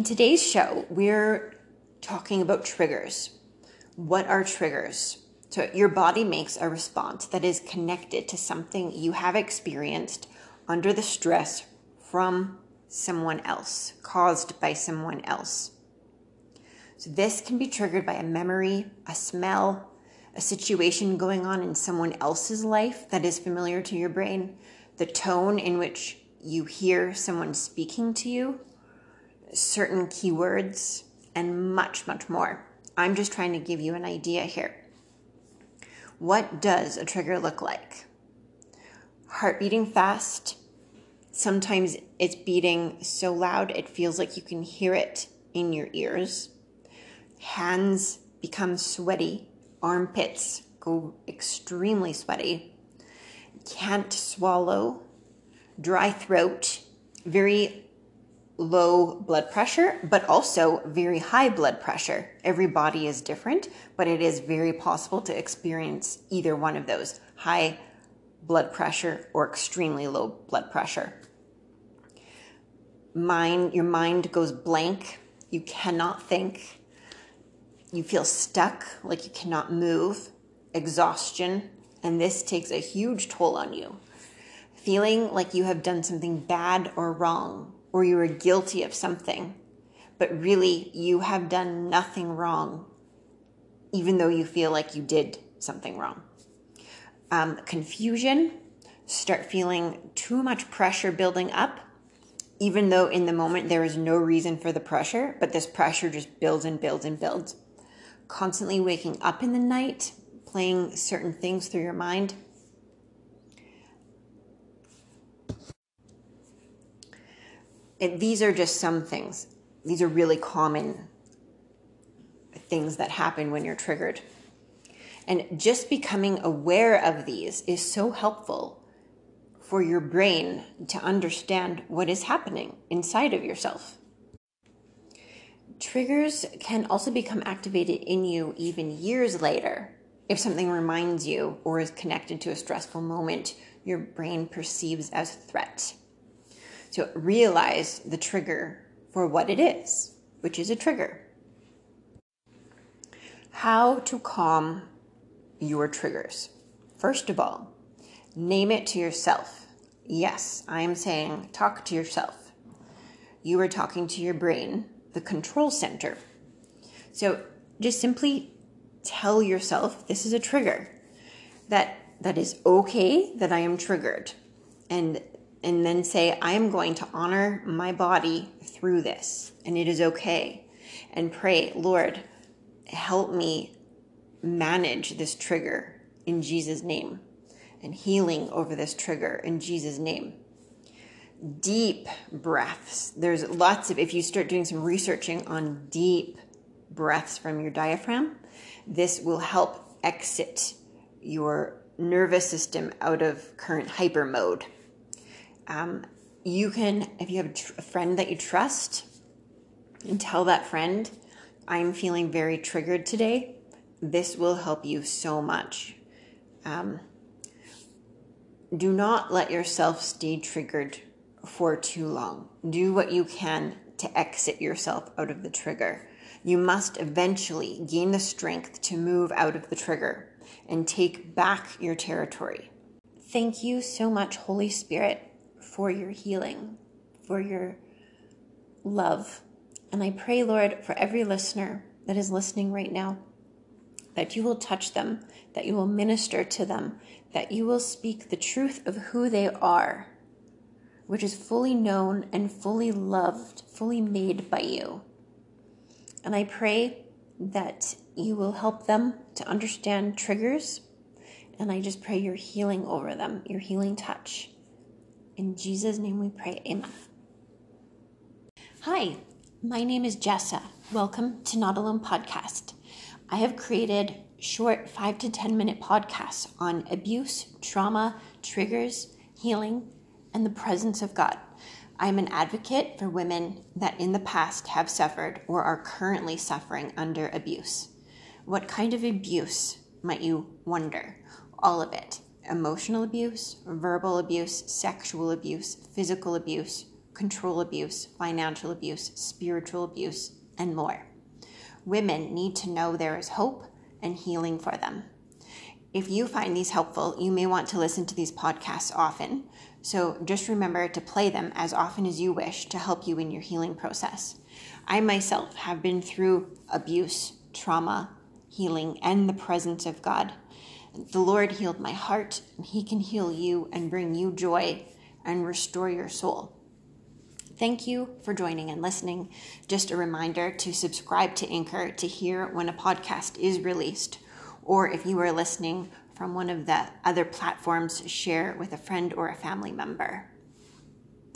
In today's show, we're talking about triggers. What are triggers? So, your body makes a response that is connected to something you have experienced under the stress from someone else, caused by someone else. So, this can be triggered by a memory, a smell, a situation going on in someone else's life that is familiar to your brain, the tone in which you hear someone speaking to you, certain keywords, and much, much more. I'm just trying to give you an idea here. What does a trigger look like? Heart beating fast. Sometimes it's beating so loud it feels like you can hear it in your ears. Hands become sweaty. Armpits go extremely sweaty. Can't swallow. Dry throat. Very low blood pressure, but also very high blood pressure. Every body is different, but it is very possible to experience either one of those high blood pressure or extremely low blood pressure. Mind, your mind goes blank. You cannot think. You feel stuck, like you cannot move, exhaustion, and this takes a huge toll on you. Feeling like you have done something bad or wrong, or you are guilty of something, but really you have done nothing wrong, even though you feel like you did something wrong. Um, confusion, start feeling too much pressure building up, even though in the moment there is no reason for the pressure, but this pressure just builds and builds and builds. Constantly waking up in the night, playing certain things through your mind it, these are just some things. These are really common things that happen when you're triggered. And just becoming aware of these is so helpful for your brain to understand what is happening inside of yourself. Triggers can also become activated in you even years later. If something reminds you or is connected to a stressful moment your brain perceives as threat to realize the trigger for what it is, which is a trigger. How to calm your triggers. First of all, name it to yourself. Yes, I am saying talk to yourself. You are talking to your brain, the control center. So just simply tell yourself this is a trigger. That that is okay that I am triggered. And and then say, I am going to honor my body through this, and it is okay. And pray, Lord, help me manage this trigger in Jesus' name, and healing over this trigger in Jesus' name. Deep breaths. There's lots of, if you start doing some researching on deep breaths from your diaphragm, this will help exit your nervous system out of current hyper mode um, you can, if you have a, tr- a friend that you trust, and tell that friend, I'm feeling very triggered today. This will help you so much. Um, do not let yourself stay triggered for too long. Do what you can to exit yourself out of the trigger. You must eventually gain the strength to move out of the trigger and take back your territory. Thank you so much, Holy Spirit, for your healing, for your love. And I pray, Lord, for every listener that is listening right now, that you will touch them, that you will minister to them, that you will speak the truth of who they are, which is fully known and fully loved, fully made by you. And I pray that you will help them to understand triggers. And I just pray your healing over them, your healing touch. In Jesus' name we pray. Amen. Hi, my name is Jessa. Welcome to Not Alone Podcast. I have created short five to 10 minute podcasts on abuse, trauma, triggers, healing, and the presence of God. I'm an advocate for women that in the past have suffered or are currently suffering under abuse. What kind of abuse might you wonder? All of it emotional abuse, verbal abuse, sexual abuse, physical abuse, control abuse, financial abuse, spiritual abuse, and more. Women need to know there is hope and healing for them. If you find these helpful, you may want to listen to these podcasts often. So just remember to play them as often as you wish to help you in your healing process. I myself have been through abuse, trauma, healing, and the presence of God. The Lord healed my heart, and He can heal you and bring you joy and restore your soul. Thank you for joining and listening. Just a reminder to subscribe to Anchor to hear when a podcast is released or if you are listening from one of the other platforms, share with a friend or a family member.